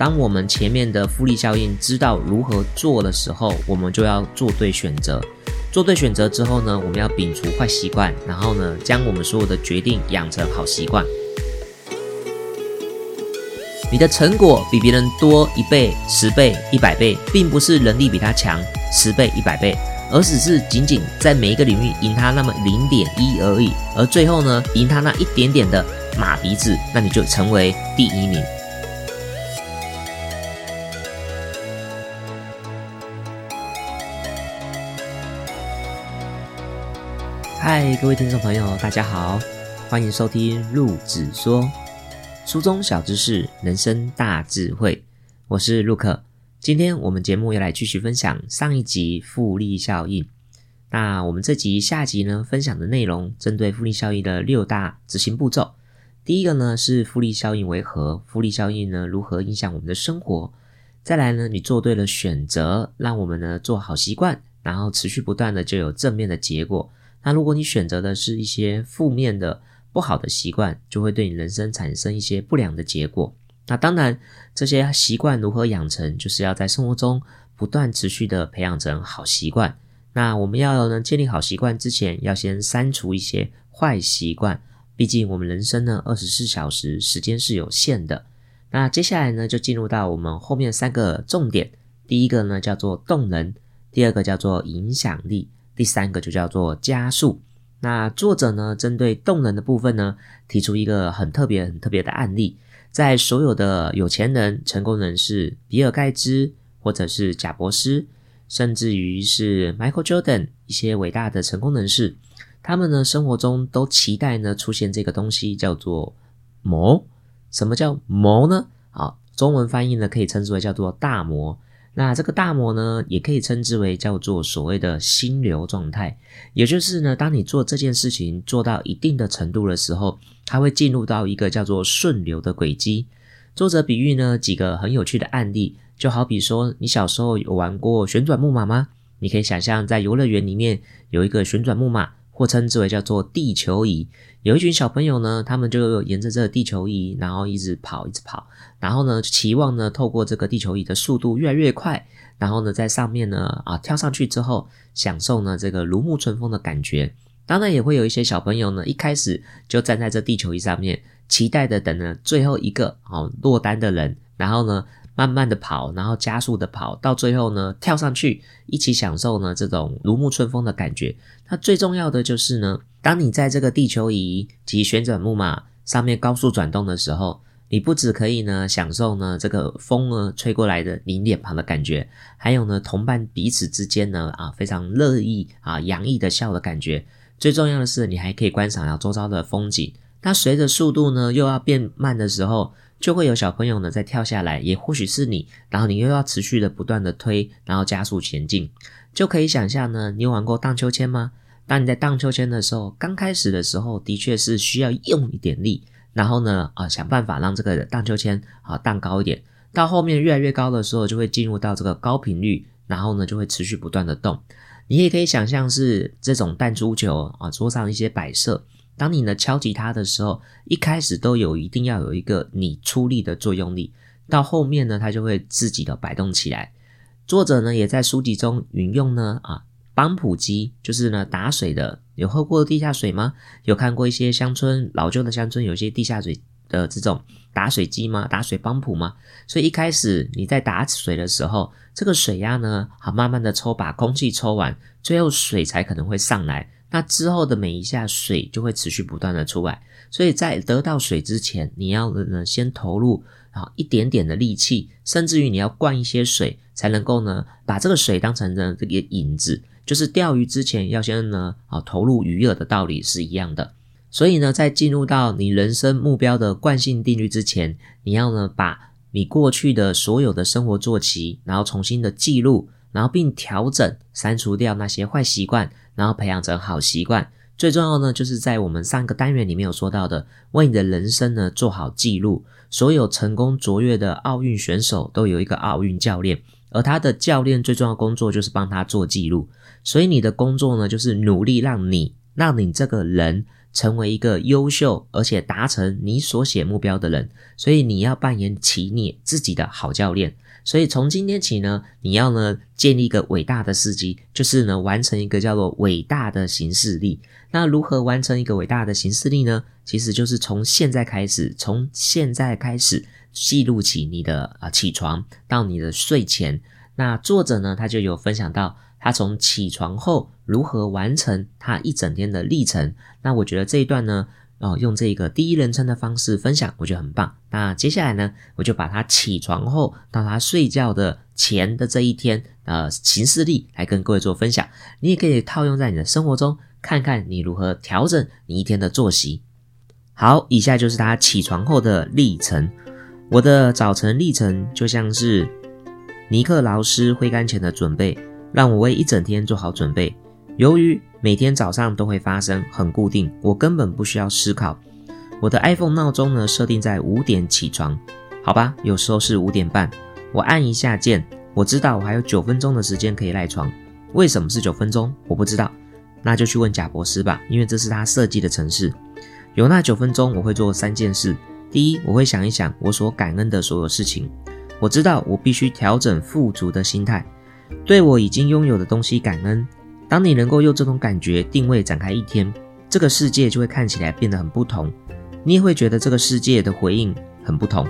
当我们前面的复利效应知道如何做的时候，我们就要做对选择。做对选择之后呢，我们要摒除坏习惯，然后呢，将我们所有的决定养成好习惯。你的成果比别人多一倍、十倍、一百倍，并不是能力比他强十倍、一百倍，而只是仅仅在每一个领域赢他那么零点一而已。而最后呢，赢他那一点点的马鼻子，那你就成为第一名。嗨，各位听众朋友，大家好，欢迎收听陆子说。书中小知识，人生大智慧。我是陆克，今天我们节目要来继续分享上一集复利效应。那我们这集下集呢，分享的内容针对复利效应的六大执行步骤。第一个呢是复利效应为何？复利效应呢如何影响我们的生活？再来呢，你做对了选择，让我们呢做好习惯，然后持续不断的就有正面的结果。那如果你选择的是一些负面的。不好的习惯就会对你人生产生一些不良的结果。那当然，这些习惯如何养成，就是要在生活中不断持续的培养成好习惯。那我们要呢建立好习惯之前，要先删除一些坏习惯。毕竟我们人生呢二十四小时时间是有限的。那接下来呢就进入到我们后面三个重点。第一个呢叫做动能，第二个叫做影响力，第三个就叫做加速。那作者呢，针对动能的部分呢，提出一个很特别、很特别的案例，在所有的有钱人、成功人士，比尔盖茨或者是贾伯斯，甚至于是 Michael Jordan 一些伟大的成功人士，他们呢生活中都期待呢出现这个东西，叫做魔。什么叫魔呢？好，中文翻译呢可以称之为叫做大魔。那这个大魔呢，也可以称之为叫做所谓的心流状态，也就是呢，当你做这件事情做到一定的程度的时候，它会进入到一个叫做顺流的轨迹。作者比喻呢几个很有趣的案例，就好比说，你小时候有玩过旋转木马吗？你可以想象在游乐园里面有一个旋转木马。或称之为叫做地球仪，有一群小朋友呢，他们就沿着这个地球仪，然后一直跑，一直跑，然后呢，期望呢，透过这个地球仪的速度越来越快，然后呢，在上面呢，啊，跳上去之后，享受呢这个如沐春风的感觉。当然，也会有一些小朋友呢，一开始就站在这地球仪上面，期待的等着最后一个哦落单的人，然后呢。慢慢的跑，然后加速的跑，到最后呢，跳上去一起享受呢这种如沐春风的感觉。那最重要的就是呢，当你在这个地球仪及旋转木马上面高速转动的时候，你不只可以呢享受呢这个风呢吹过来的你脸庞的感觉，还有呢同伴彼此之间呢啊非常乐意啊洋溢的笑的感觉。最重要的是，你还可以观赏到周遭的风景。那随着速度呢又要变慢的时候。就会有小朋友呢再跳下来，也或许是你，然后你又要持续的不断的推，然后加速前进，就可以想象呢，你有玩过荡秋千吗？当你在荡秋千的时候，刚开始的时候的确是需要用一点力，然后呢啊想办法让这个荡秋千啊荡高一点，到后面越来越高的时候，就会进入到这个高频率，然后呢就会持续不断的动。你也可以想象是这种弹珠球啊桌上一些摆设。当你呢敲击它的时候，一开始都有一定要有一个你出力的作用力，到后面呢，它就会自己的摆动起来。作者呢也在书籍中引用呢啊，邦普机就是呢打水的，有喝过地下水吗？有看过一些乡村老旧的乡村有些地下水的这种打水机吗？打水邦普吗？所以一开始你在打水的时候，这个水压呢好慢慢的抽，把空气抽完，最后水才可能会上来。那之后的每一下水就会持续不断的出来，所以在得到水之前，你要呢先投入啊一点点的力气，甚至于你要灌一些水，才能够呢把这个水当成呢这个引子，就是钓鱼之前要先呢啊投入鱼饵的道理是一样的。所以呢，在进入到你人生目标的惯性定律之前，你要呢把你过去的所有的生活做齐，然后重新的记录。然后并调整、删除掉那些坏习惯，然后培养成好习惯。最重要呢，就是在我们上个单元里面有说到的，为你的人生呢做好记录。所有成功卓越的奥运选手都有一个奥运教练，而他的教练最重要工作就是帮他做记录。所以你的工作呢，就是努力让你、让你这个人成为一个优秀而且达成你所写目标的人，所以你要扮演起你自己的好教练。所以从今天起呢，你要呢建立一个伟大的司机，就是呢完成一个叫做伟大的行事力。那如何完成一个伟大的行事力呢？其实就是从现在开始，从现在开始记录起你的啊起床到你的睡前。那作者呢，他就有分享到他从起床后如何完成他一整天的历程。那我觉得这一段呢。哦，用这个第一人称的方式分享，我觉得很棒。那接下来呢，我就把他起床后到他睡觉的前的这一天，呃，行事历来跟各位做分享。你也可以套用在你的生活中，看看你如何调整你一天的作息。好，以下就是他起床后的历程。我的早晨历程就像是尼克劳斯挥杆前的准备，让我为一整天做好准备。由于每天早上都会发生，很固定，我根本不需要思考。我的 iPhone 闹钟呢，设定在五点起床，好吧，有时候是五点半。我按一下键，我知道我还有九分钟的时间可以赖床。为什么是九分钟？我不知道，那就去问贾博士吧，因为这是他设计的城市。有那九分钟，我会做三件事。第一，我会想一想我所感恩的所有事情。我知道我必须调整富足的心态，对我已经拥有的东西感恩。当你能够用这种感觉定位展开一天，这个世界就会看起来变得很不同，你也会觉得这个世界的回应很不同。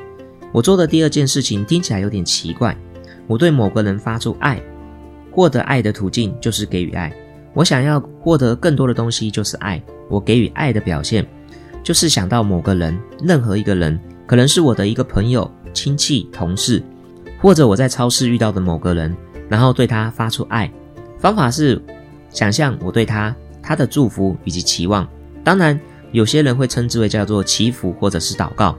我做的第二件事情听起来有点奇怪，我对某个人发出爱，获得爱的途径就是给予爱。我想要获得更多的东西就是爱，我给予爱的表现就是想到某个人，任何一个人，可能是我的一个朋友、亲戚、同事，或者我在超市遇到的某个人，然后对他发出爱。方法是。想象我对他他的祝福以及期望，当然有些人会称之为叫做祈福或者是祷告，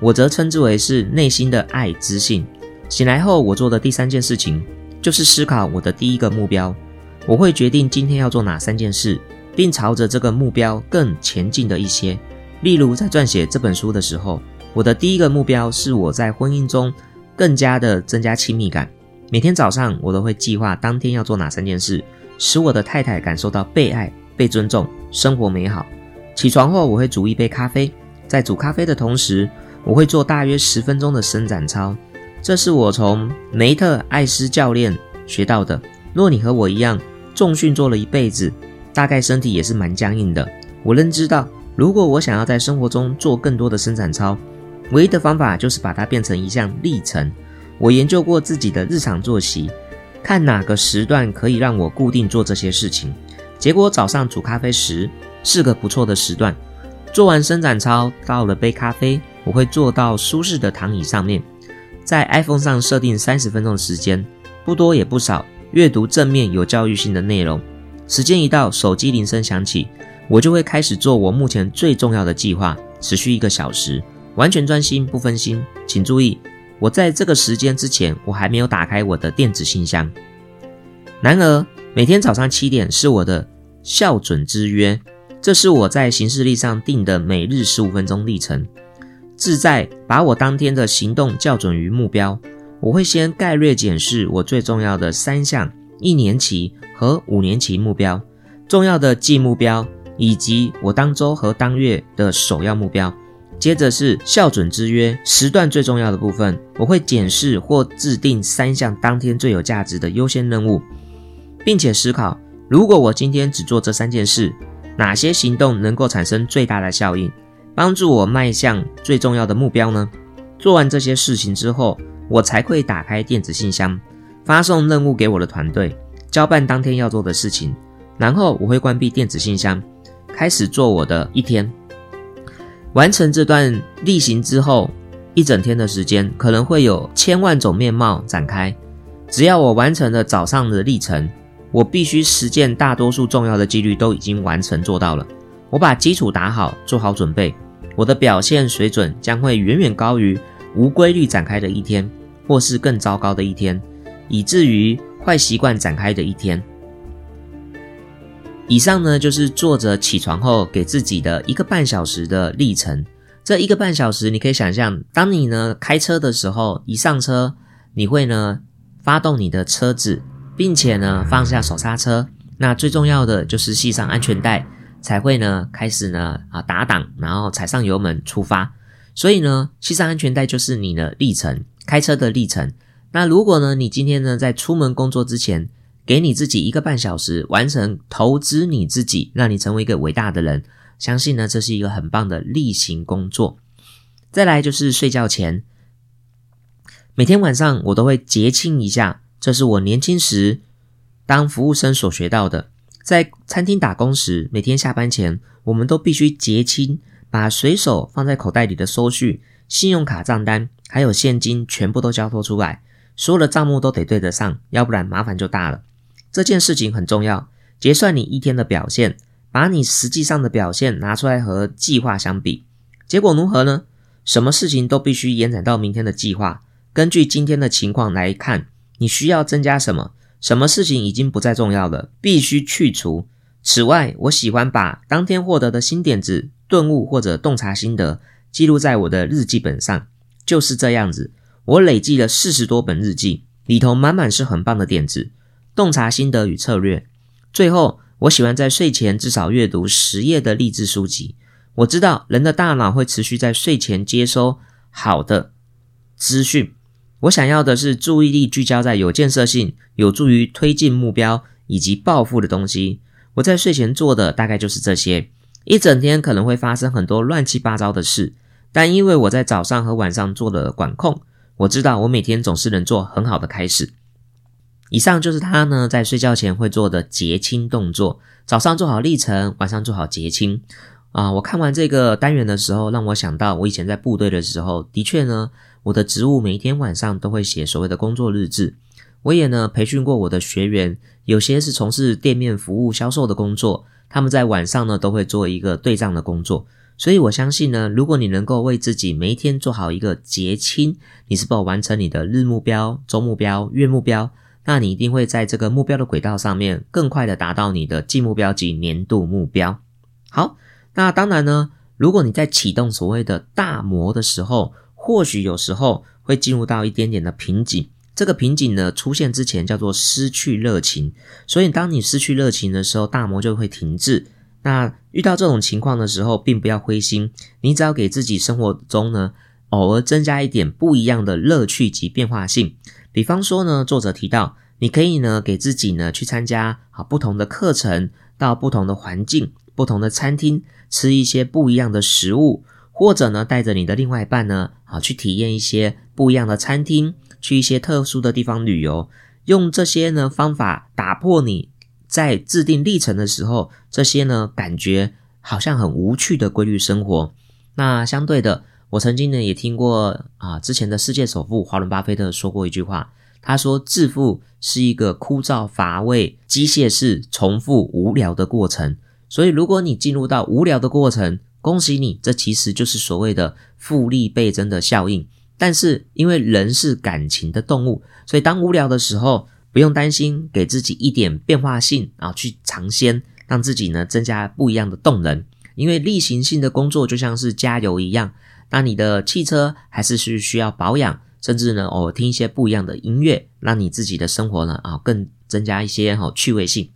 我则称之为是内心的爱之信。醒来后，我做的第三件事情就是思考我的第一个目标。我会决定今天要做哪三件事，并朝着这个目标更前进的一些。例如，在撰写这本书的时候，我的第一个目标是我在婚姻中更加的增加亲密感。每天早上，我都会计划当天要做哪三件事。使我的太太感受到被爱、被尊重，生活美好。起床后，我会煮一杯咖啡，在煮咖啡的同时，我会做大约十分钟的伸展操。这是我从梅特艾斯教练学到的。若你和我一样重训做了一辈子，大概身体也是蛮僵硬的。我认知到，如果我想要在生活中做更多的伸展操，唯一的方法就是把它变成一项历程。我研究过自己的日常作息。看哪个时段可以让我固定做这些事情。结果早上煮咖啡时是个不错的时段。做完伸展操，倒了杯咖啡，我会坐到舒适的躺椅上面，在 iPhone 上设定三十分钟的时间，不多也不少，阅读正面有教育性的内容。时间一到，手机铃声响起，我就会开始做我目前最重要的计划，持续一个小时，完全专心不分心。请注意。我在这个时间之前，我还没有打开我的电子信箱。然而，每天早上七点是我的校准之约，这是我在行事历上定的每日十五分钟历程，志在把我当天的行动校准于目标。我会先概略检视我最重要的三项一年期和五年期目标，重要的季目标，以及我当周和当月的首要目标。接着是校准之约时段最重要的部分，我会检视或制定三项当天最有价值的优先任务，并且思考，如果我今天只做这三件事，哪些行动能够产生最大的效应，帮助我迈向最重要的目标呢？做完这些事情之后，我才会打开电子信箱，发送任务给我的团队，交办当天要做的事情，然后我会关闭电子信箱，开始做我的一天。完成这段例行之后，一整天的时间可能会有千万种面貌展开。只要我完成了早上的历程，我必须实践大多数重要的纪律都已经完成做到了。我把基础打好，做好准备，我的表现水准将会远远高于无规律展开的一天，或是更糟糕的一天，以至于坏习惯展开的一天。以上呢，就是作者起床后给自己的一个半小时的历程。这一个半小时，你可以想象，当你呢开车的时候，一上车，你会呢发动你的车子，并且呢放下手刹车。那最重要的就是系上安全带，才会呢开始呢啊打档，然后踩上油门出发。所以呢，系上安全带就是你的历程，开车的历程。那如果呢，你今天呢在出门工作之前，给你自己一个半小时，完成投资你自己，让你成为一个伟大的人，相信呢这是一个很棒的例行工作。再来就是睡觉前，每天晚上我都会结清一下，这是我年轻时当服务生所学到的。在餐厅打工时，每天下班前，我们都必须结清。把随手放在口袋里的收据、信用卡账单还有现金全部都交托出来，所有的账目都得对得上，要不然麻烦就大了。这件事情很重要，结算你一天的表现，把你实际上的表现拿出来和计划相比，结果如何呢？什么事情都必须延展到明天的计划，根据今天的情况来看，你需要增加什么？什么事情已经不再重要了，必须去除。此外，我喜欢把当天获得的新点子。顿悟或者洞察心得记录在我的日记本上，就是这样子。我累计了四十多本日记，里头满满是很棒的点子、洞察心得与策略。最后，我喜欢在睡前至少阅读十页的励志书籍。我知道人的大脑会持续在睡前接收好的资讯。我想要的是注意力聚焦在有建设性、有助于推进目标以及抱负的东西。我在睡前做的大概就是这些。一整天可能会发生很多乱七八糟的事，但因为我在早上和晚上做了管控，我知道我每天总是能做很好的开始。以上就是他呢在睡觉前会做的结清动作，早上做好历程，晚上做好结清。啊，我看完这个单元的时候，让我想到我以前在部队的时候，的确呢，我的职务每一天晚上都会写所谓的工作日志。我也呢培训过我的学员，有些是从事店面服务销售的工作。他们在晚上呢都会做一个对账的工作，所以我相信呢，如果你能够为自己每一天做好一个结清，你是否完成你的日目标、周目标、月目标，那你一定会在这个目标的轨道上面更快的达到你的季目标及年度目标。好，那当然呢，如果你在启动所谓的大魔的时候，或许有时候会进入到一点点的瓶颈。这个瓶颈呢出现之前叫做失去热情，所以当你失去热情的时候，大魔就会停滞。那遇到这种情况的时候，并不要灰心，你只要给自己生活中呢偶尔增加一点不一样的乐趣及变化性。比方说呢，作者提到，你可以呢给自己呢去参加啊不同的课程，到不同的环境、不同的餐厅吃一些不一样的食物，或者呢带着你的另外一半呢啊去体验一些不一样的餐厅。去一些特殊的地方旅游，用这些呢方法打破你在制定历程的时候，这些呢感觉好像很无趣的规律生活。那相对的，我曾经呢也听过啊，之前的世界首富华伦巴菲特说过一句话，他说：“致富是一个枯燥乏味、机械式、重复、无聊的过程。”所以，如果你进入到无聊的过程，恭喜你，这其实就是所谓的复利倍增的效应。但是，因为人是感情的动物，所以当无聊的时候，不用担心，给自己一点变化性啊，去尝鲜，让自己呢增加不一样的动能。因为例行性的工作就像是加油一样，那你的汽车还是是需要保养，甚至呢，偶尔听一些不一样的音乐，让你自己的生活呢啊更增加一些哈趣味性。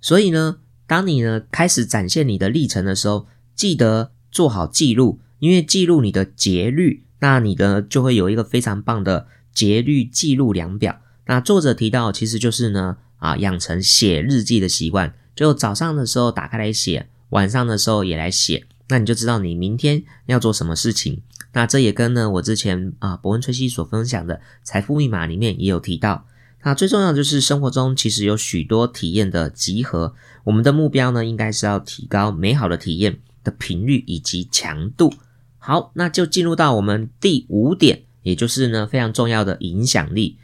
所以呢，当你呢开始展现你的历程的时候，记得做好记录，因为记录你的节律。那你的就会有一个非常棒的节律记录量表。那作者提到，其实就是呢，啊，养成写日记的习惯，就早上的时候打开来写，晚上的时候也来写，那你就知道你明天要做什么事情。那这也跟呢我之前啊伯恩崔西所分享的财富密码里面也有提到。那最重要的就是生活中其实有许多体验的集合，我们的目标呢应该是要提高美好的体验的频率以及强度。好，那就进入到我们第五点，也就是呢非常重要的影响力。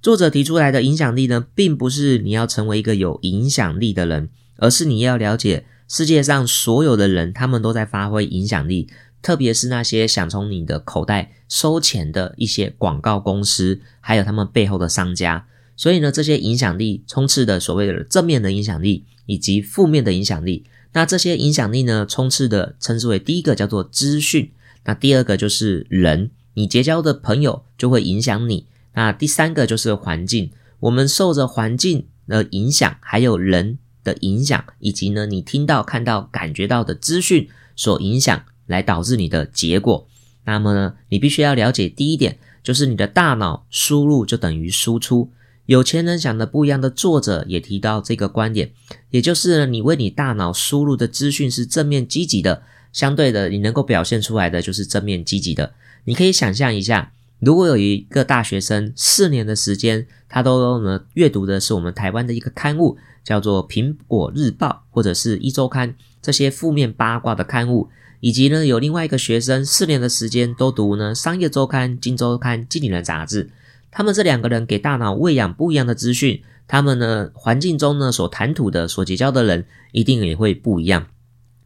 作者提出来的影响力呢，并不是你要成为一个有影响力的人，而是你要了解世界上所有的人，他们都在发挥影响力，特别是那些想从你的口袋收钱的一些广告公司，还有他们背后的商家。所以呢，这些影响力充斥的所谓的正面的影响力，以及负面的影响力。那这些影响力呢，充斥的称之为第一个叫做资讯。那第二个就是人，你结交的朋友就会影响你。那第三个就是环境，我们受着环境的影响，还有人的影响，以及呢你听到、看到、感觉到的资讯所影响，来导致你的结果。那么呢，你必须要了解第一点，就是你的大脑输入就等于输出。有钱人想的不一样的作者也提到这个观点，也就是，你为你大脑输入的资讯是正面积极的，相对的，你能够表现出来的就是正面积极的。你可以想象一下，如果有一个大学生四年的时间，他都呢阅读的是我们台湾的一个刊物，叫做《苹果日报》或者是一周刊这些负面八卦的刊物，以及呢有另外一个学生四年的时间都读呢《商业周刊》《金周刊》《经理人》杂志。他们这两个人给大脑喂养不一样的资讯，他们呢环境中呢所谈吐的、所结交的人一定也会不一样。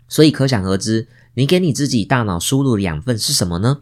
所以可想而知，你给你自己大脑输入的养分是什么呢？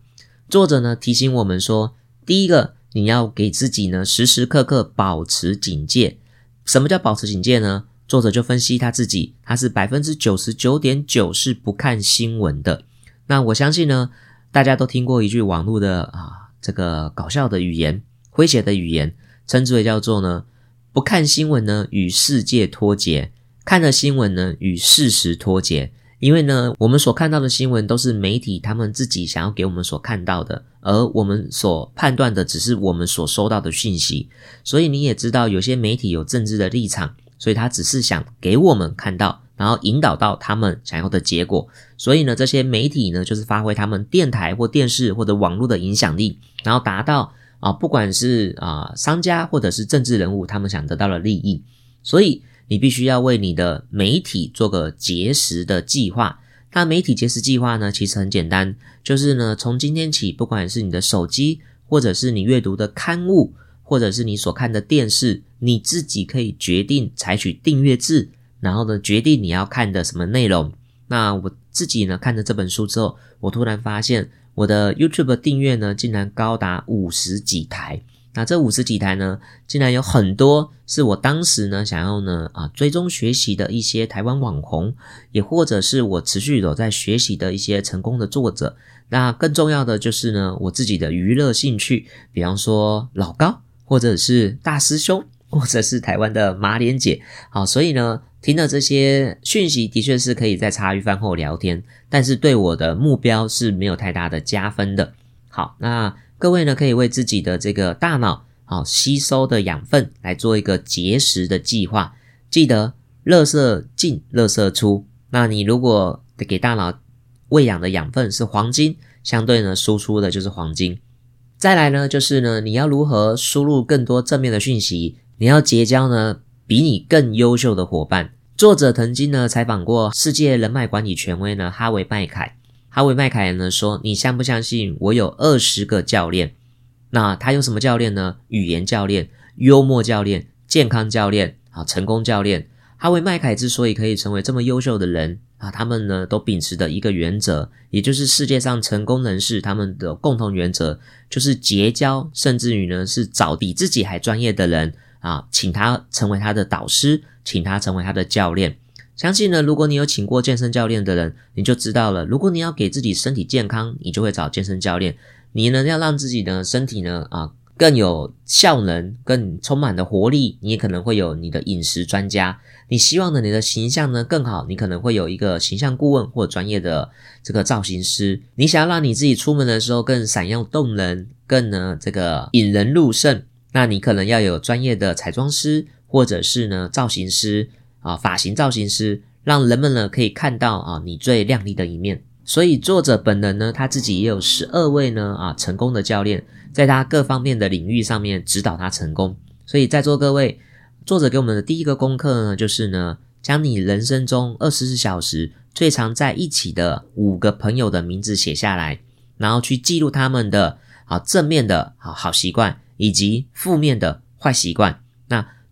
作者呢提醒我们说，第一个，你要给自己呢时时刻刻保持警戒。什么叫保持警戒呢？作者就分析他自己，他是百分之九十九点九是不看新闻的。那我相信呢，大家都听过一句网络的啊这个搞笑的语言。诙谐的语言，称之为叫做呢，不看新闻呢，与世界脱节；看了新闻呢，与事实脱节。因为呢，我们所看到的新闻都是媒体他们自己想要给我们所看到的，而我们所判断的只是我们所收到的讯息。所以你也知道，有些媒体有政治的立场，所以他只是想给我们看到，然后引导到他们想要的结果。所以呢，这些媒体呢，就是发挥他们电台或电视或者网络的影响力，然后达到。啊，不管是啊商家或者是政治人物，他们想得到的利益，所以你必须要为你的媒体做个节食的计划。那媒体节食计划呢，其实很简单，就是呢，从今天起，不管是你的手机，或者是你阅读的刊物，或者是你所看的电视，你自己可以决定采取订阅制，然后呢，决定你要看的什么内容。那我自己呢，看了这本书之后，我突然发现。我的 YouTube 订阅呢，竟然高达五十几台。那这五十几台呢，竟然有很多是我当时呢想要呢啊追踪学习的一些台湾网红，也或者是我持续有在学习的一些成功的作者。那更重要的就是呢，我自己的娱乐兴趣，比方说老高，或者是大师兄，或者是台湾的马莲姐。好，所以呢。听了这些讯息，的确是可以在茶余饭后聊天，但是对我的目标是没有太大的加分的。好，那各位呢，可以为自己的这个大脑好吸收的养分来做一个节食的计划。记得，垃圾进，垃圾出。那你如果给大脑喂养的养分是黄金，相对呢，输出的就是黄金。再来呢，就是呢，你要如何输入更多正面的讯息？你要结交呢，比你更优秀的伙伴。作者曾经呢采访过世界人脉管理权威呢哈维麦凯，哈维麦凯呢说：“你相不相信我有二十个教练？那他有什么教练呢？语言教练、幽默教练、健康教练啊，成功教练。哈维麦凯之所以可以成为这么优秀的人啊，他们呢都秉持的一个原则，也就是世界上成功人士他们的共同原则，就是结交，甚至于呢是找比自己还专业的人啊，请他成为他的导师。”请他成为他的教练。相信呢，如果你有请过健身教练的人，你就知道了。如果你要给自己身体健康，你就会找健身教练。你呢，要让自己的身体呢啊更有效能、更充满的活力，你也可能会有你的饮食专家。你希望呢，你的形象呢更好，你可能会有一个形象顾问或专业的这个造型师。你想要让你自己出门的时候更闪耀动人，更呢这个引人入胜，那你可能要有专业的彩妆师。或者是呢，造型师啊，发型造型师，让人们呢可以看到啊你最亮丽的一面。所以作者本人呢，他自己也有十二位呢啊成功的教练，在他各方面的领域上面指导他成功。所以在座各位，作者给我们的第一个功课呢，就是呢，将你人生中二十四小时最常在一起的五个朋友的名字写下来，然后去记录他们的啊正面的啊好习惯，以及负面的坏习惯。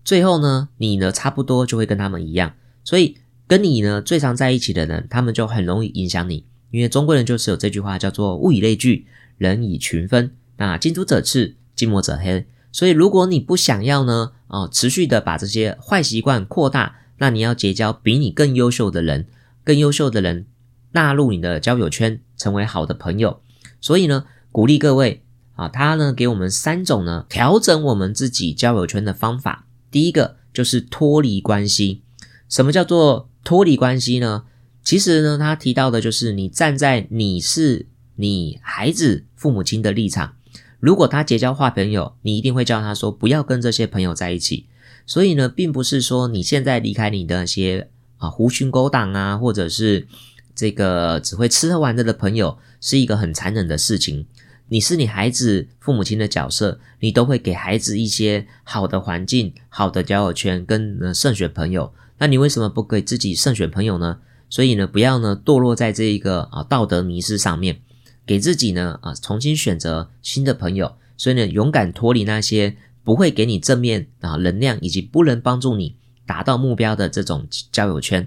最后呢，你呢差不多就会跟他们一样，所以跟你呢最常在一起的人，他们就很容易影响你。因为中国人就是有这句话叫做“物以类聚，人以群分”。那近朱者赤，近墨者黑。所以如果你不想要呢，啊，持续的把这些坏习惯扩大，那你要结交比你更优秀的人，更优秀的人纳入你的交友圈，成为好的朋友。所以呢，鼓励各位啊，他呢给我们三种呢调整我们自己交友圈的方法。第一个就是脱离关系。什么叫做脱离关系呢？其实呢，他提到的就是你站在你是你孩子父母亲的立场，如果他结交坏朋友，你一定会叫他说不要跟这些朋友在一起。所以呢，并不是说你现在离开你的那些啊狐群狗党啊，或者是这个只会吃喝玩乐的朋友，是一个很残忍的事情。你是你孩子父母亲的角色，你都会给孩子一些好的环境、好的交友圈跟呃慎选朋友。那你为什么不给自己慎选朋友呢？所以呢，不要呢堕落在这一个啊道德迷失上面，给自己呢啊重新选择新的朋友。所以呢，勇敢脱离那些。不会给你正面啊能量，以及不能帮助你达到目标的这种交友圈。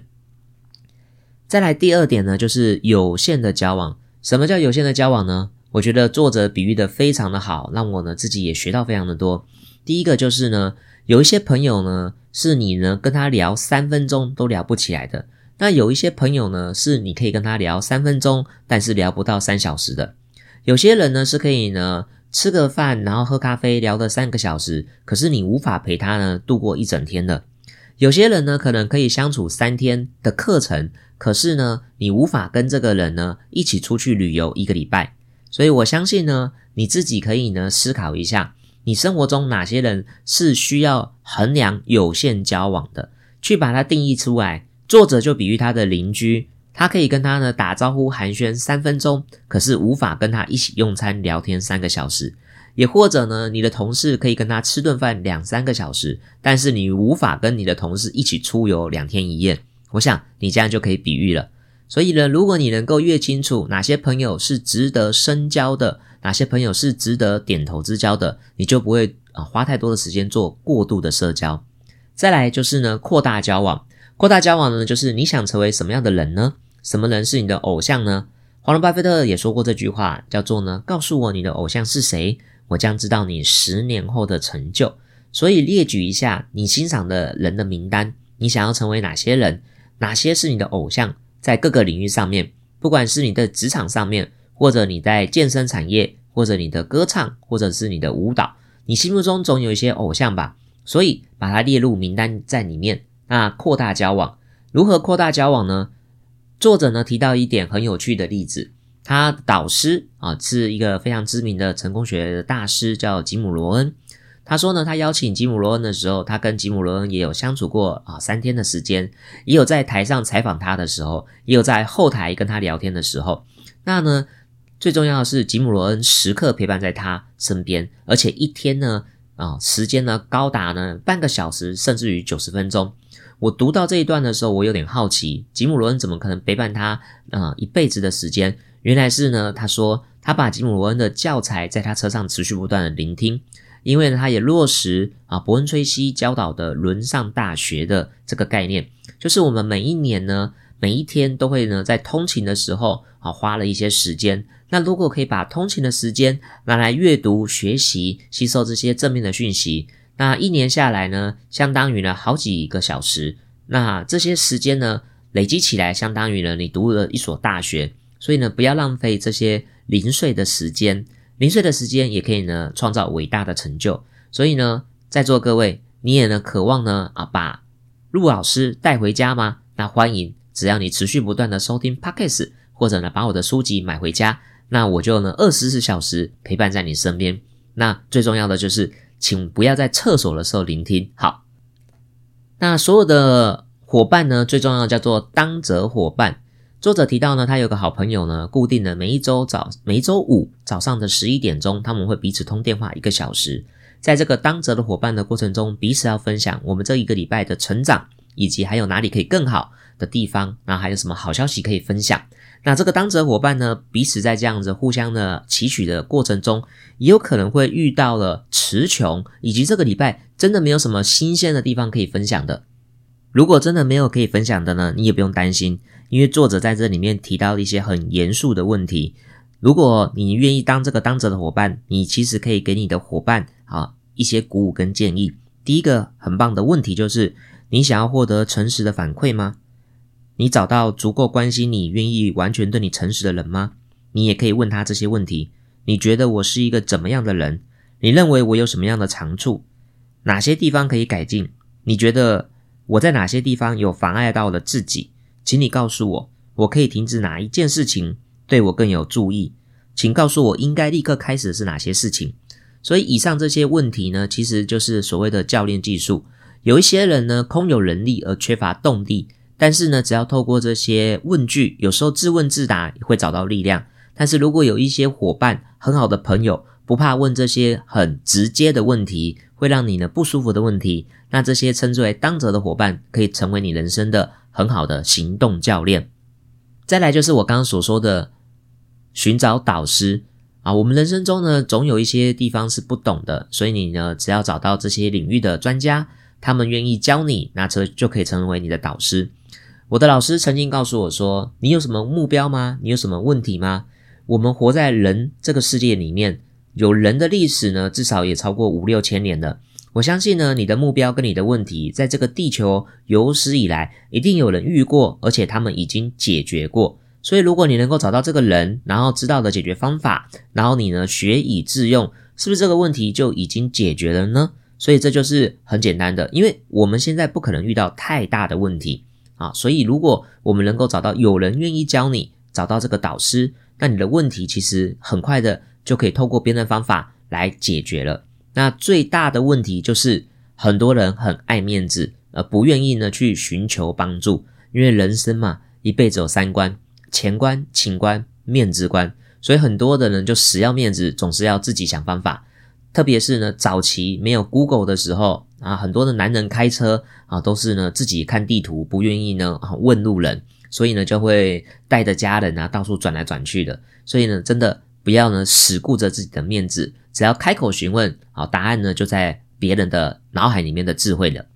再来第二点呢，就是有限的交往。什么叫有限的交往呢？我觉得作者比喻的非常的好，让我呢自己也学到非常的多。第一个就是呢，有一些朋友呢，是你呢跟他聊三分钟都聊不起来的；那有一些朋友呢，是你可以跟他聊三分钟，但是聊不到三小时的。有些人呢是可以呢。吃个饭，然后喝咖啡，聊了三个小时，可是你无法陪他呢度过一整天的。有些人呢，可能可以相处三天的课程，可是呢，你无法跟这个人呢一起出去旅游一个礼拜。所以我相信呢，你自己可以呢思考一下，你生活中哪些人是需要衡量有限交往的，去把它定义出来。作者就比喻他的邻居。他可以跟他呢打招呼寒暄三分钟，可是无法跟他一起用餐聊天三个小时。也或者呢，你的同事可以跟他吃顿饭两三个小时，但是你无法跟你的同事一起出游两天一夜。我想你这样就可以比喻了。所以呢，如果你能够越清楚哪些朋友是值得深交的，哪些朋友是值得点头之交的，你就不会啊花太多的时间做过度的社交。再来就是呢，扩大交往。扩大交往呢，就是你想成为什么样的人呢？什么人是你的偶像呢？华伦巴菲特也说过这句话，叫做呢，告诉我你的偶像是谁，我将知道你十年后的成就。所以列举一下你欣赏的人的名单，你想要成为哪些人？哪些是你的偶像？在各个领域上面，不管是你的职场上面，或者你在健身产业，或者你的歌唱，或者是你的舞蹈，你心目中总有一些偶像吧？所以把它列入名单在里面。那扩大交往，如何扩大交往呢？作者呢提到一点很有趣的例子，他导师啊是一个非常知名的成功学的大师，叫吉姆罗恩。他说呢，他邀请吉姆罗恩的时候，他跟吉姆罗恩也有相处过啊三天的时间，也有在台上采访他的时候，也有在后台跟他聊天的时候。那呢，最重要的是吉姆罗恩时刻陪伴在他身边，而且一天呢啊时间呢高达呢半个小时，甚至于九十分钟。我读到这一段的时候，我有点好奇，吉姆罗恩怎么可能陪伴他啊一辈子的时间？原来是呢，他说他把吉姆罗恩的教材在他车上持续不断的聆听，因为呢，他也落实啊伯恩崔西教导的轮上大学的这个概念，就是我们每一年呢，每一天都会呢在通勤的时候啊花了一些时间，那如果可以把通勤的时间拿来阅读、学习、吸收这些正面的讯息。那一年下来呢，相当于呢好几个小时。那这些时间呢，累积起来，相当于呢你读了一所大学。所以呢，不要浪费这些零碎的时间，零碎的时间也可以呢创造伟大的成就。所以呢，在座各位，你也呢渴望呢啊把陆老师带回家吗？那欢迎，只要你持续不断的收听 Podcast，或者呢把我的书籍买回家，那我就呢二十四小时陪伴在你身边。那最重要的就是。请不要在厕所的时候聆听。好，那所有的伙伴呢，最重要的叫做当责伙伴。作者提到呢，他有个好朋友呢，固定的每一周早每周五早上的十一点钟，他们会彼此通电话一个小时。在这个当责的伙伴的过程中，彼此要分享我们这一个礼拜的成长，以及还有哪里可以更好的地方，然后还有什么好消息可以分享。那这个当责伙伴呢，彼此在这样子互相的祈取的过程中，也有可能会遇到了词穷，以及这个礼拜真的没有什么新鲜的地方可以分享的。如果真的没有可以分享的呢，你也不用担心，因为作者在这里面提到一些很严肃的问题。如果你愿意当这个当责的伙伴，你其实可以给你的伙伴啊一些鼓舞跟建议。第一个很棒的问题就是，你想要获得诚实的反馈吗？你找到足够关心你、愿意完全对你诚实的人吗？你也可以问他这些问题。你觉得我是一个怎么样的人？你认为我有什么样的长处？哪些地方可以改进？你觉得我在哪些地方有妨碍到了自己，请你告诉我，我可以停止哪一件事情对我更有注意，请告诉我应该立刻开始是哪些事情。所以以上这些问题呢，其实就是所谓的教练技术。有一些人呢，空有人力而缺乏动力，但是呢，只要透过这些问句，有时候自问自答也会找到力量。但是如果有一些伙伴，很好的朋友，不怕问这些很直接的问题，会让你呢不舒服的问题，那这些称之为当责的伙伴，可以成为你人生的很好的行动教练。再来就是我刚刚所说的，寻找导师。啊，我们人生中呢，总有一些地方是不懂的，所以你呢，只要找到这些领域的专家，他们愿意教你，那这就可以成为你的导师。我的老师曾经告诉我说：“你有什么目标吗？你有什么问题吗？我们活在人这个世界里面，有人的历史呢，至少也超过五六千年了。我相信呢，你的目标跟你的问题，在这个地球有史以来，一定有人遇过，而且他们已经解决过。”所以，如果你能够找到这个人，然后知道的解决方法，然后你呢学以致用，是不是这个问题就已经解决了呢？所以这就是很简单的，因为我们现在不可能遇到太大的问题啊。所以，如果我们能够找到有人愿意教你，找到这个导师，那你的问题其实很快的就可以透过别的方法来解决了。那最大的问题就是很多人很爱面子，而不愿意呢去寻求帮助，因为人生嘛，一辈子有三关。钱关、情关、面子关，所以很多的人就死要面子，总是要自己想方法。特别是呢，早期没有 Google 的时候啊，很多的男人开车啊，都是呢自己看地图，不愿意呢啊问路人，所以呢就会带着家人啊到处转来转去的。所以呢，真的不要呢死顾着自己的面子，只要开口询问，好答案呢就在别人的脑海里面的智慧了。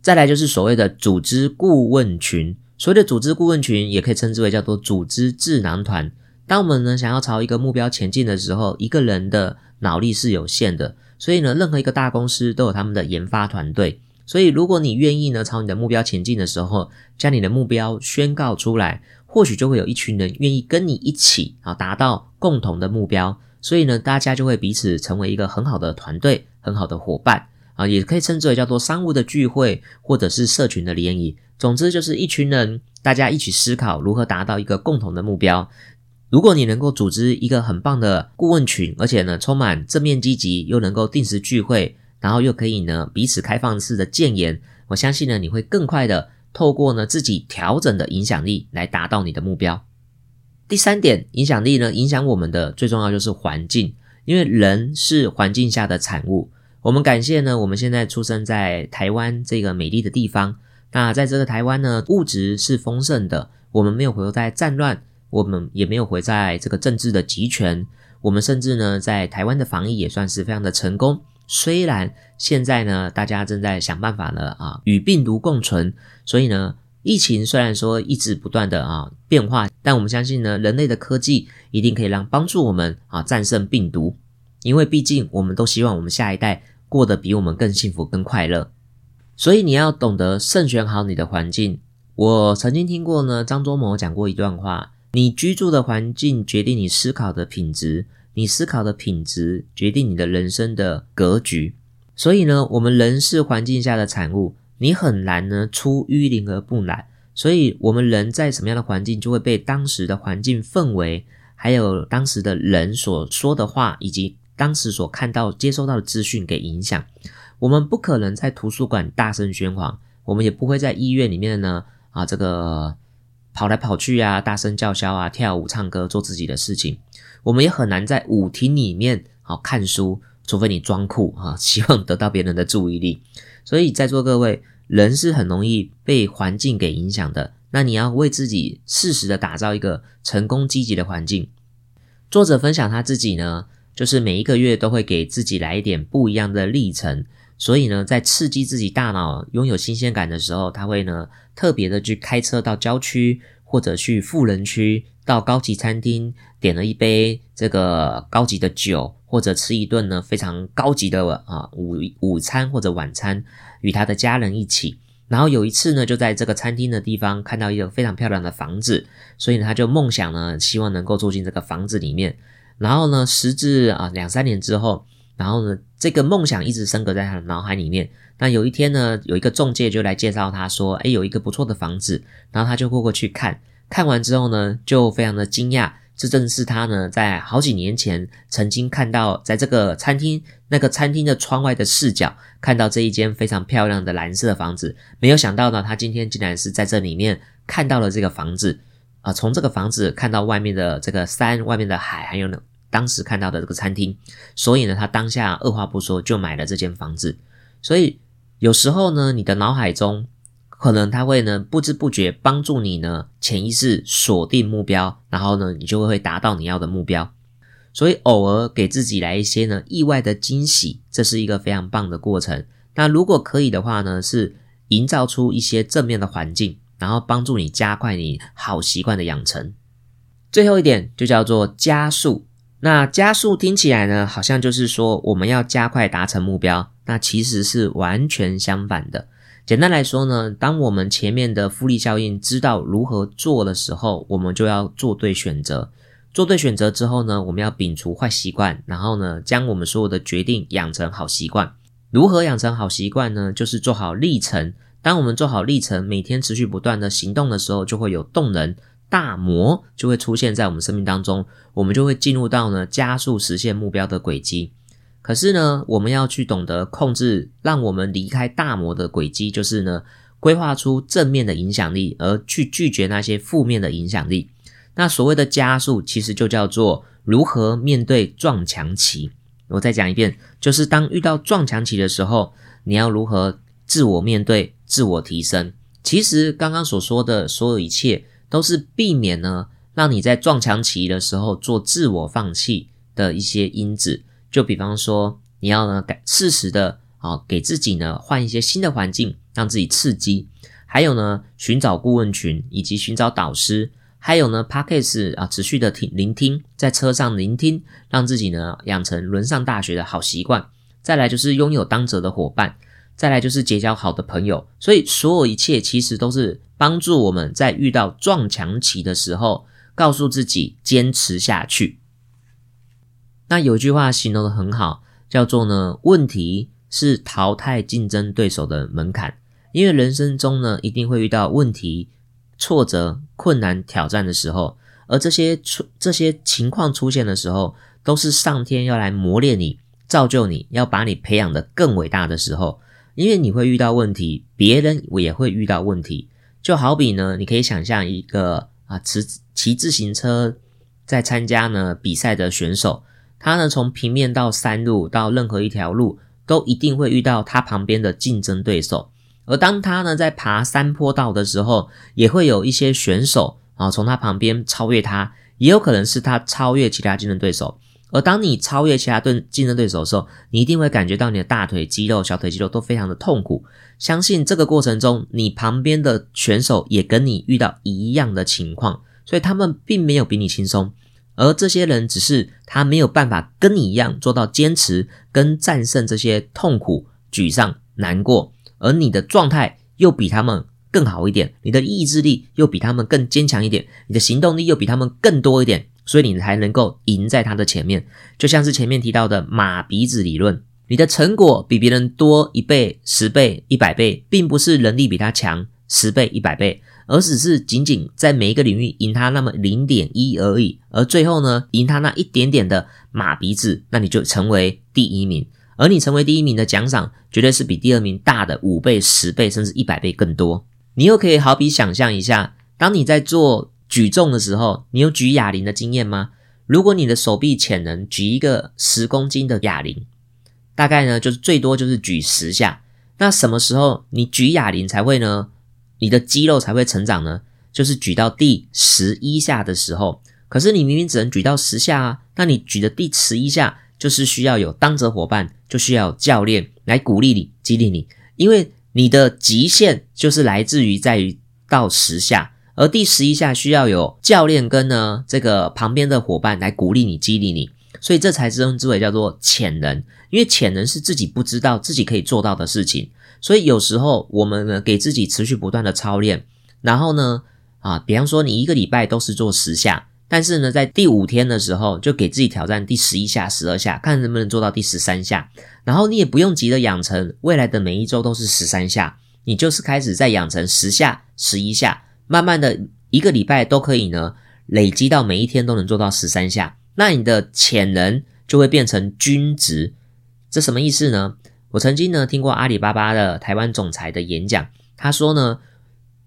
再来就是所谓的组织顾问群。所谓的组织顾问群，也可以称之为叫做组织智囊团。当我们呢想要朝一个目标前进的时候，一个人的脑力是有限的，所以呢，任何一个大公司都有他们的研发团队。所以，如果你愿意呢朝你的目标前进的时候，将你的目标宣告出来，或许就会有一群人愿意跟你一起啊达到共同的目标。所以呢，大家就会彼此成为一个很好的团队，很好的伙伴啊，也可以称之为叫做商务的聚会，或者是社群的联谊。总之就是一群人，大家一起思考如何达到一个共同的目标。如果你能够组织一个很棒的顾问群，而且呢充满正面积极，又能够定时聚会，然后又可以呢彼此开放式的建言，我相信呢你会更快的透过呢自己调整的影响力来达到你的目标。第三点，影响力呢影响我们的最重要就是环境，因为人是环境下的产物。我们感谢呢我们现在出生在台湾这个美丽的地方。那在这个台湾呢，物质是丰盛的，我们没有活在战乱，我们也没有活在这个政治的集权，我们甚至呢，在台湾的防疫也算是非常的成功。虽然现在呢，大家正在想办法呢，啊，与病毒共存，所以呢，疫情虽然说一直不断的啊变化，但我们相信呢，人类的科技一定可以让帮助我们啊战胜病毒，因为毕竟我们都希望我们下一代过得比我们更幸福、更快乐。所以你要懂得慎选好你的环境。我曾经听过呢，张忠谋讲过一段话：你居住的环境决定你思考的品质，你思考的品质决定你的人生的格局。所以呢，我们人是环境下的产物，你很难呢出淤泥而不染。所以，我们人在什么样的环境，就会被当时的环境氛围，还有当时的人所说的话，以及当时所看到、接收到的资讯给影响。我们不可能在图书馆大声喧哗，我们也不会在医院里面呢啊，这个跑来跑去啊，大声叫嚣啊，跳舞、唱歌，做自己的事情。我们也很难在舞厅里面好看书，除非你装酷啊，希望得到别人的注意力。所以在座各位，人是很容易被环境给影响的。那你要为自己适时的打造一个成功积极的环境。作者分享他自己呢，就是每一个月都会给自己来一点不一样的历程。所以呢，在刺激自己大脑拥有新鲜感的时候，他会呢特别的去开车到郊区，或者去富人区，到高级餐厅点了一杯这个高级的酒，或者吃一顿呢非常高级的啊午午餐或者晚餐，与他的家人一起。然后有一次呢，就在这个餐厅的地方看到一个非常漂亮的房子，所以呢他就梦想呢，希望能够住进这个房子里面。然后呢，时至啊两三年之后。然后呢，这个梦想一直升格在他的脑海里面。那有一天呢，有一个中介就来介绍他说：“诶，有一个不错的房子。”然后他就过过去看，看完之后呢，就非常的惊讶。这正是他呢，在好几年前曾经看到，在这个餐厅那个餐厅的窗外的视角，看到这一间非常漂亮的蓝色的房子。没有想到呢，他今天竟然是在这里面看到了这个房子啊！从这个房子看到外面的这个山、外面的海，还有呢，当时看到的这个餐厅。所以呢，他当下二话不说就买了这间房子。所以有时候呢，你的脑海中。可能他会呢不知不觉帮助你呢潜意识锁定目标，然后呢你就会达到你要的目标。所以偶尔给自己来一些呢意外的惊喜，这是一个非常棒的过程。那如果可以的话呢，是营造出一些正面的环境，然后帮助你加快你好习惯的养成。最后一点就叫做加速。那加速听起来呢好像就是说我们要加快达成目标，那其实是完全相反的。简单来说呢，当我们前面的复利效应知道如何做的时候，我们就要做对选择。做对选择之后呢，我们要摒除坏习惯，然后呢，将我们所有的决定养成好习惯。如何养成好习惯呢？就是做好历程。当我们做好历程，每天持续不断的行动的时候，就会有动能，大魔就会出现在我们生命当中，我们就会进入到呢加速实现目标的轨迹。可是呢，我们要去懂得控制，让我们离开大魔的轨迹，就是呢，规划出正面的影响力，而去拒绝那些负面的影响力。那所谓的加速，其实就叫做如何面对撞墙期。我再讲一遍，就是当遇到撞墙期的时候，你要如何自我面对、自我提升。其实刚刚所说的所有一切，都是避免呢，让你在撞墙期的时候做自我放弃的一些因子。就比方说，你要呢改适时的啊，给自己呢换一些新的环境，让自己刺激；还有呢，寻找顾问群以及寻找导师；还有呢 p a c k a g e 啊，持续的听聆听，在车上聆听，让自己呢养成轮上大学的好习惯。再来就是拥有当责的伙伴，再来就是结交好的朋友。所以，所有一切其实都是帮助我们在遇到撞墙期的时候，告诉自己坚持下去。那有句话形容的很好，叫做呢，问题是淘汰竞争对手的门槛。因为人生中呢，一定会遇到问题、挫折、困难、挑战的时候，而这些出这些情况出现的时候，都是上天要来磨练你、造就你，要把你培养的更伟大的时候。因为你会遇到问题，别人也会遇到问题。就好比呢，你可以想象一个啊，骑骑自行车在参加呢比赛的选手。他呢，从平面到山路到任何一条路，都一定会遇到他旁边的竞争对手。而当他呢在爬山坡道的时候，也会有一些选手啊从他旁边超越他，也有可能是他超越其他竞争对手。而当你超越其他对竞争对手的时候，你一定会感觉到你的大腿肌肉、小腿肌肉都非常的痛苦。相信这个过程中，你旁边的选手也跟你遇到一样的情况，所以他们并没有比你轻松。而这些人只是他没有办法跟你一样做到坚持跟战胜这些痛苦、沮丧、难过，而你的状态又比他们更好一点，你的意志力又比他们更坚强一点，你的行动力又比他们更多一点，所以你才能够赢在他的前面。就像是前面提到的马鼻子理论，你的成果比别人多一倍、十倍、一百倍，并不是能力比他强十倍、一百倍。而只是仅仅在每一个领域赢他那么零点一而已，而最后呢，赢他那一点点的马鼻子，那你就成为第一名。而你成为第一名的奖赏，绝对是比第二名大的五倍、十倍，甚至一百倍更多。你又可以好比想象一下，当你在做举重的时候，你有举哑铃的经验吗？如果你的手臂潜能举一个十公斤的哑铃，大概呢就是最多就是举十下。那什么时候你举哑铃才会呢？你的肌肉才会成长呢，就是举到第十一下的时候。可是你明明只能举到十下啊，那你举的第十一下，就是需要有当责伙伴，就需要教练来鼓励你、激励你，因为你的极限就是来自于在于到十下，而第十一下需要有教练跟呢这个旁边的伙伴来鼓励你、激励你，所以这才称之为叫做潜能，因为潜能是自己不知道自己可以做到的事情。所以有时候我们呢，给自己持续不断的操练，然后呢，啊，比方说你一个礼拜都是做十下，但是呢，在第五天的时候，就给自己挑战第十一下、十二下，看能不能做到第十三下。然后你也不用急着养成未来的每一周都是十三下，你就是开始在养成十下、十一下，慢慢的一个礼拜都可以呢，累积到每一天都能做到十三下。那你的潜能就会变成均值。这什么意思呢？我曾经呢听过阿里巴巴的台湾总裁的演讲，他说呢，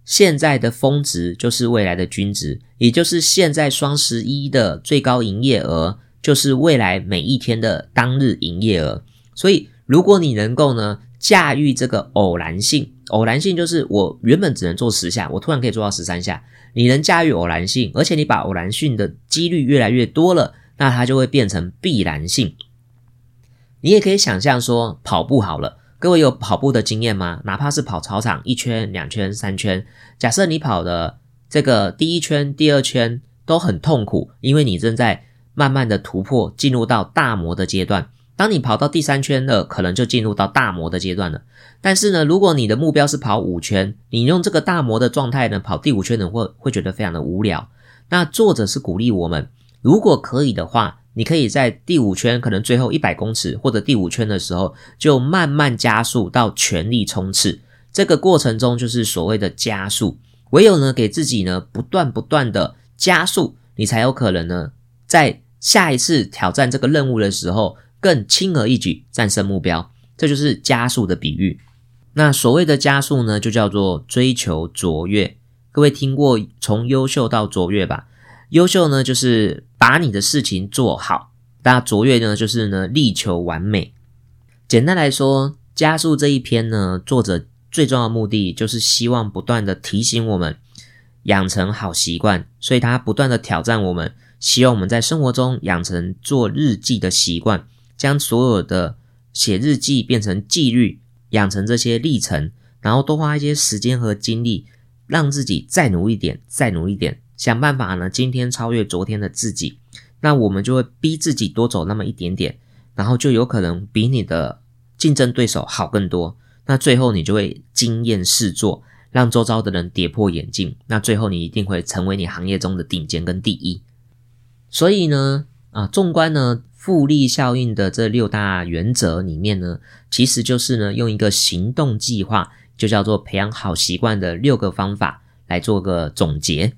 现在的峰值就是未来的均值，也就是现在双十一的最高营业额就是未来每一天的当日营业额。所以，如果你能够呢驾驭这个偶然性，偶然性就是我原本只能做十下，我突然可以做到十三下。你能驾驭偶然性，而且你把偶然性的几率越来越多了，那它就会变成必然性。你也可以想象说，跑步好了，各位有跑步的经验吗？哪怕是跑操场一圈、两圈、三圈，假设你跑的这个第一圈、第二圈都很痛苦，因为你正在慢慢的突破，进入到大模的阶段。当你跑到第三圈了，可能就进入到大模的阶段了。但是呢，如果你的目标是跑五圈，你用这个大模的状态呢，跑第五圈呢，会会觉得非常的无聊。那作者是鼓励我们，如果可以的话。你可以在第五圈，可能最后一百公尺或者第五圈的时候，就慢慢加速到全力冲刺。这个过程中就是所谓的加速。唯有呢，给自己呢不断不断的加速，你才有可能呢，在下一次挑战这个任务的时候，更轻而易举战胜目标。这就是加速的比喻。那所谓的加速呢，就叫做追求卓越。各位听过从优秀到卓越吧？优秀呢，就是把你的事情做好；那卓越呢，就是呢力求完美。简单来说，加速这一篇呢，作者最重要的目的就是希望不断的提醒我们养成好习惯，所以他不断的挑战我们，希望我们在生活中养成做日记的习惯，将所有的写日记变成纪律，养成这些历程，然后多花一些时间和精力，让自己再努一点，再努一点。想办法呢，今天超越昨天的自己，那我们就会逼自己多走那么一点点，然后就有可能比你的竞争对手好更多。那最后你就会惊艳四座，让周遭的人跌破眼镜。那最后你一定会成为你行业中的顶尖跟第一。所以呢，啊，纵观呢复利效应的这六大原则里面呢，其实就是呢用一个行动计划，就叫做培养好习惯的六个方法来做个总结。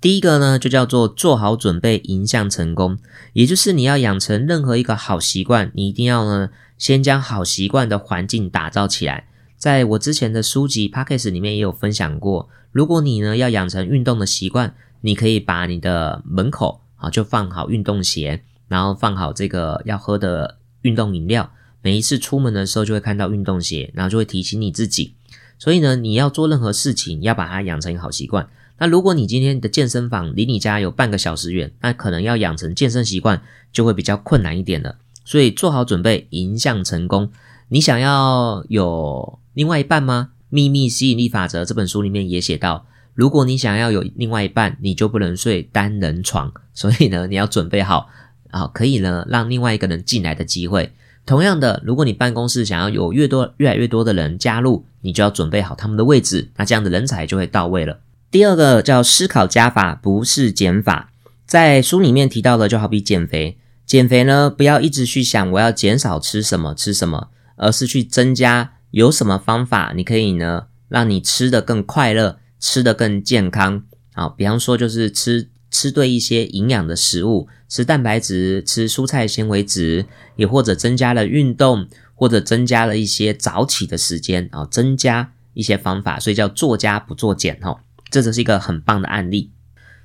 第一个呢，就叫做做好准备迎向成功，也就是你要养成任何一个好习惯，你一定要呢先将好习惯的环境打造起来。在我之前的书籍 p a c k a g e 里面也有分享过，如果你呢要养成运动的习惯，你可以把你的门口啊就放好运动鞋，然后放好这个要喝的运动饮料，每一次出门的时候就会看到运动鞋，然后就会提醒你自己。所以呢，你要做任何事情，要把它养成好习惯。那如果你今天的健身房离你家有半个小时远，那可能要养成健身习惯就会比较困难一点了。所以做好准备，迎向成功。你想要有另外一半吗？《秘密吸引力法则》这本书里面也写到，如果你想要有另外一半，你就不能睡单人床。所以呢，你要准备好啊，可以呢让另外一个人进来的机会。同样的，如果你办公室想要有越多越来越多的人加入，你就要准备好他们的位置，那这样的人才就会到位了。第二个叫思考加法，不是减法。在书里面提到的，就好比减肥，减肥呢，不要一直去想我要减少吃什么吃什么，而是去增加有什么方法，你可以呢，让你吃的更快乐，吃的更健康啊。比方说，就是吃吃对一些营养的食物，吃蛋白质，吃蔬菜纤维质，也或者增加了运动，或者增加了一些早起的时间啊，增加一些方法，所以叫做加不做减哦。这只是一个很棒的案例。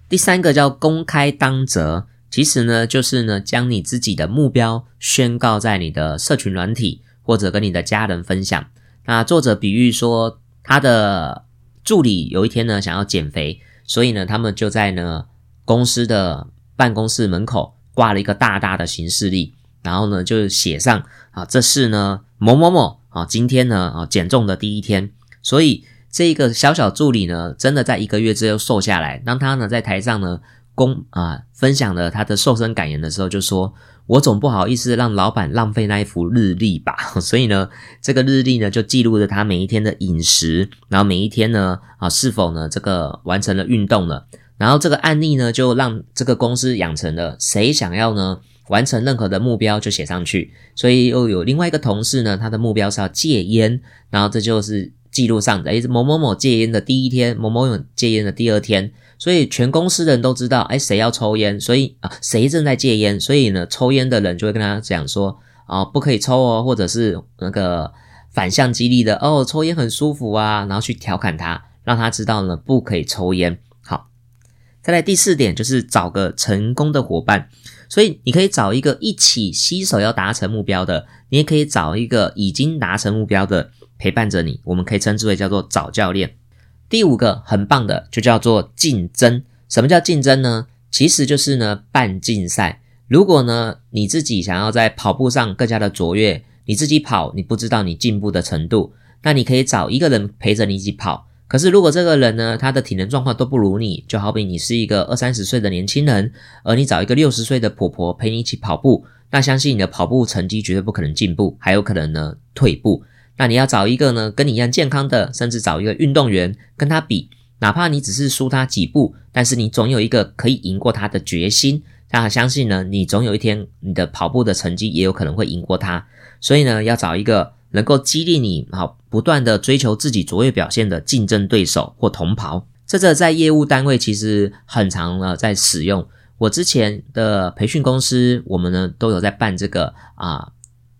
第三个叫公开当责，其实呢，就是呢，将你自己的目标宣告在你的社群软体，或者跟你的家人分享。那作者比喻说，他的助理有一天呢，想要减肥，所以呢，他们就在呢公司的办公室门口挂了一个大大的行事历，然后呢，就写上啊，这是呢某某某啊，今天呢啊减重的第一天，所以。这一个小小助理呢，真的在一个月之后瘦下来。当他呢在台上呢公啊分享了他的瘦身感言的时候，就说：“我总不好意思让老板浪费那一幅日历吧。”所以呢，这个日历呢就记录着他每一天的饮食，然后每一天呢啊是否呢这个完成了运动了。然后这个案例呢，就让这个公司养成了谁想要呢完成任何的目标就写上去。所以又有另外一个同事呢，他的目标是要戒烟，然后这就是记录上的，诶，某某某戒烟的第一天，某某某戒烟的第二天，所以全公司的人都知道，诶，谁要抽烟，所以啊，谁正在戒烟，所以呢，抽烟的人就会跟他讲说，啊，不可以抽哦，或者是那个反向激励的，哦，抽烟很舒服啊，然后去调侃他，让他知道呢，不可以抽烟。好再来第四点就是找个成功的伙伴，所以你可以找一个一起携手要达成目标的，你也可以找一个已经达成目标的陪伴着你，我们可以称之为叫做找教练。第五个很棒的就叫做竞争。什么叫竞争呢？其实就是呢办竞赛。如果呢你自己想要在跑步上更加的卓越，你自己跑你不知道你进步的程度，那你可以找一个人陪着你一起跑。可是，如果这个人呢，他的体能状况都不如你，就好比你是一个二三十岁的年轻人，而你找一个六十岁的婆婆陪你一起跑步，那相信你的跑步成绩绝对不可能进步，还有可能呢退步。那你要找一个呢跟你一样健康的，甚至找一个运动员跟他比，哪怕你只是输他几步，但是你总有一个可以赢过他的决心。那相信呢，你总有一天你的跑步的成绩也有可能会赢过他。所以呢，要找一个。能够激励你好不断的追求自己卓越表现的竞争对手或同袍，这个在业务单位其实很常了在使用。我之前的培训公司，我们呢都有在办这个啊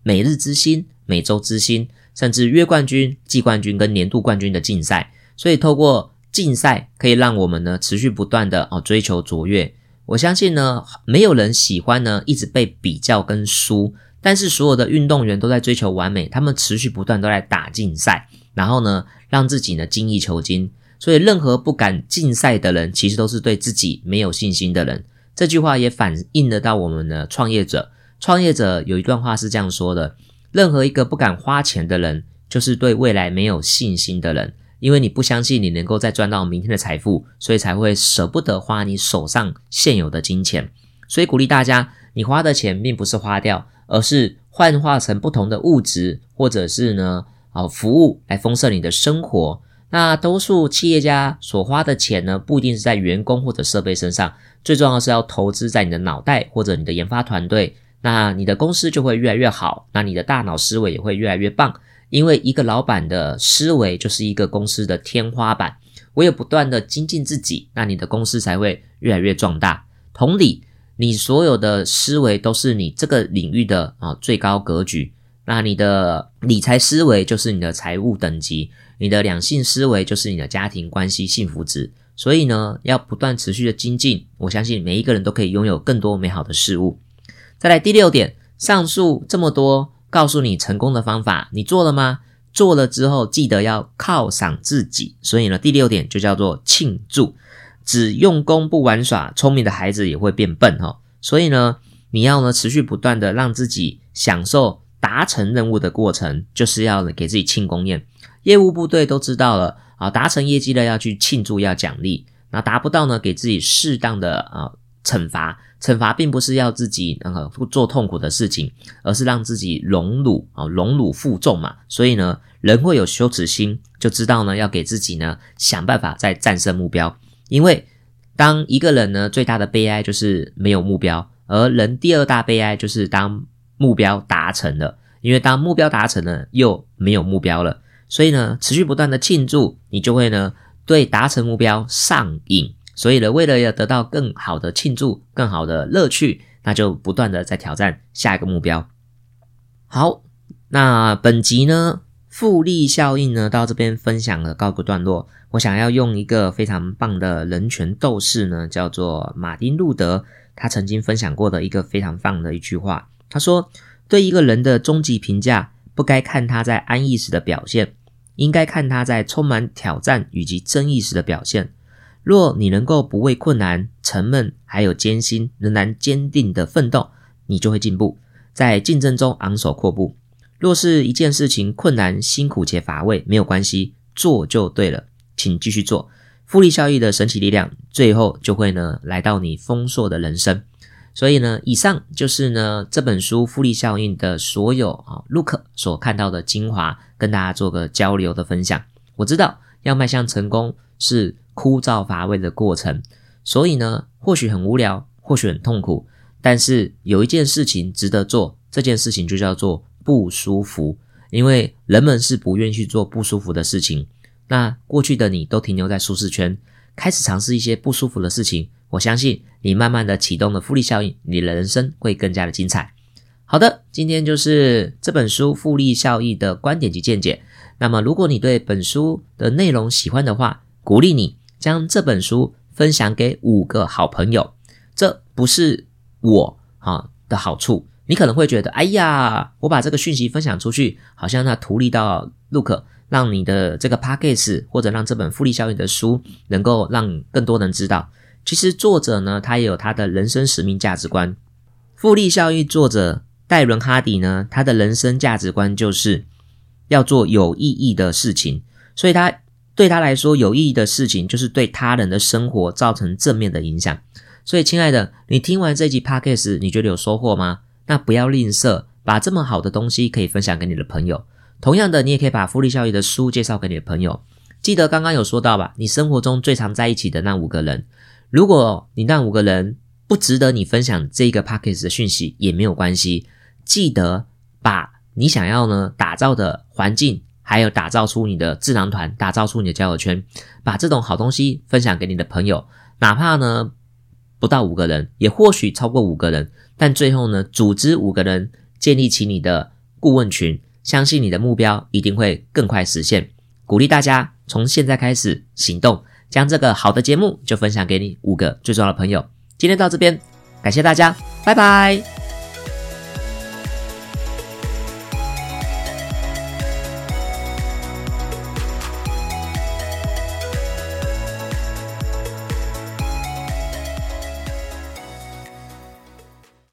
每日之星、每周之星，甚至月冠军、季冠军跟年度冠军的竞赛。所以透过竞赛，可以让我们呢持续不断的哦追求卓越。我相信呢，没有人喜欢呢一直被比较跟输。但是所有的运动员都在追求完美，他们持续不断都在打竞赛，然后呢，让自己呢精益求精。所以，任何不敢竞赛的人，其实都是对自己没有信心的人。这句话也反映得到我们的创业者。创业者有一段话是这样说的：任何一个不敢花钱的人，就是对未来没有信心的人。因为你不相信你能够再赚到明天的财富，所以才会舍不得花你手上现有的金钱。所以鼓励大家，你花的钱并不是花掉。而是幻化成不同的物质，或者是呢，啊，服务来丰盛你的生活。那多数企业家所花的钱呢，不一定是在员工或者设备身上，最重要是要投资在你的脑袋或者你的研发团队。那你的公司就会越来越好，那你的大脑思维也会越来越棒。因为一个老板的思维就是一个公司的天花板，唯有不断的精进自己，那你的公司才会越来越壮大。同理。你所有的思维都是你这个领域的啊最高格局，那你的理财思维就是你的财务等级，你的两性思维就是你的家庭关系幸福值。所以呢，要不断持续的精进，我相信每一个人都可以拥有更多美好的事物。再来第六点，上述这么多告诉你成功的方法，你做了吗？做了之后记得要犒赏自己。所以呢，第六点就叫做庆祝。只用功不玩耍，聪明的孩子也会变笨哈。所以呢，你要呢持续不断的让自己享受达成任务的过程，就是要给自己庆功宴。业务部队都知道了啊，达成业绩了要去庆祝要奖励，那达不到呢，给自己适当的啊惩罚。惩罚并不是要自己那个做痛苦的事情，而是让自己荣辱啊荣辱负重嘛。所以呢，人会有羞耻心，就知道呢要给自己呢想办法再战胜目标。因为当一个人呢，最大的悲哀就是没有目标，而人第二大悲哀就是当目标达成了。因为当目标达成了，又没有目标了，所以呢，持续不断的庆祝，你就会呢对达成目标上瘾。所以呢，为了要得到更好的庆祝、更好的乐趣，那就不断的在挑战下一个目标。好，那本集呢？复利效应呢，到这边分享了告个段落。我想要用一个非常棒的人权斗士呢，叫做马丁路德，他曾经分享过的一个非常棒的一句话。他说：“对一个人的终极评价，不该看他在安逸时的表现，应该看他在充满挑战以及争议时的表现。若你能够不畏困难、沉闷还有艰辛，仍然坚定的奋斗，你就会进步，在竞争中昂首阔步。”若是一件事情困难、辛苦且乏味，没有关系，做就对了，请继续做。复利效益的神奇力量，最后就会呢来到你丰硕的人生。所以呢，以上就是呢这本书《复利效应》的所有啊，Look 所看到的精华，跟大家做个交流的分享。我知道要迈向成功是枯燥乏味的过程，所以呢，或许很无聊，或许很痛苦，但是有一件事情值得做，这件事情就叫做不舒服，因为人们是不愿意去做不舒服的事情。那过去的你都停留在舒适圈，开始尝试一些不舒服的事情，我相信你慢慢的启动了复利效应，你的人生会更加的精彩。好的，今天就是这本书复利效益的观点及见解。那么，如果你对本书的内容喜欢的话，鼓励你将这本书分享给五个好朋友。这不是我啊的好处，你可能会觉得，哎呀，我把这个讯息分享出去，好像那图利到 Look，让你的这个 p a c k a g e 或者让这本复利效应的书能够让更多人知道。其实作者呢，他也有他的人生使命价值观。复利效应作者。戴伦·哈迪呢？他的人生价值观就是要做有意义的事情，所以他对他来说，有意义的事情就是对他人的生活造成正面的影响。所以，亲爱的，你听完这集 podcast，你觉得有收获吗？那不要吝啬，把这么好的东西可以分享给你的朋友。同样的，你也可以把复利效益的书介绍给你的朋友。记得刚刚有说到吧？你生活中最常在一起的那五个人，如果你那五个人不值得你分享这个 podcast 的讯息，也没有关系。记得把你想要呢打造的环境，还有打造出你的智囊团，打造出你的交友圈，把这种好东西分享给你的朋友，哪怕呢不到五个人，也或许超过五个人，但最后呢组织五个人建立起你的顾问群，相信你的目标一定会更快实现。鼓励大家从现在开始行动，将这个好的节目就分享给你五个最重要的朋友。今天到这边，感谢大家，拜拜。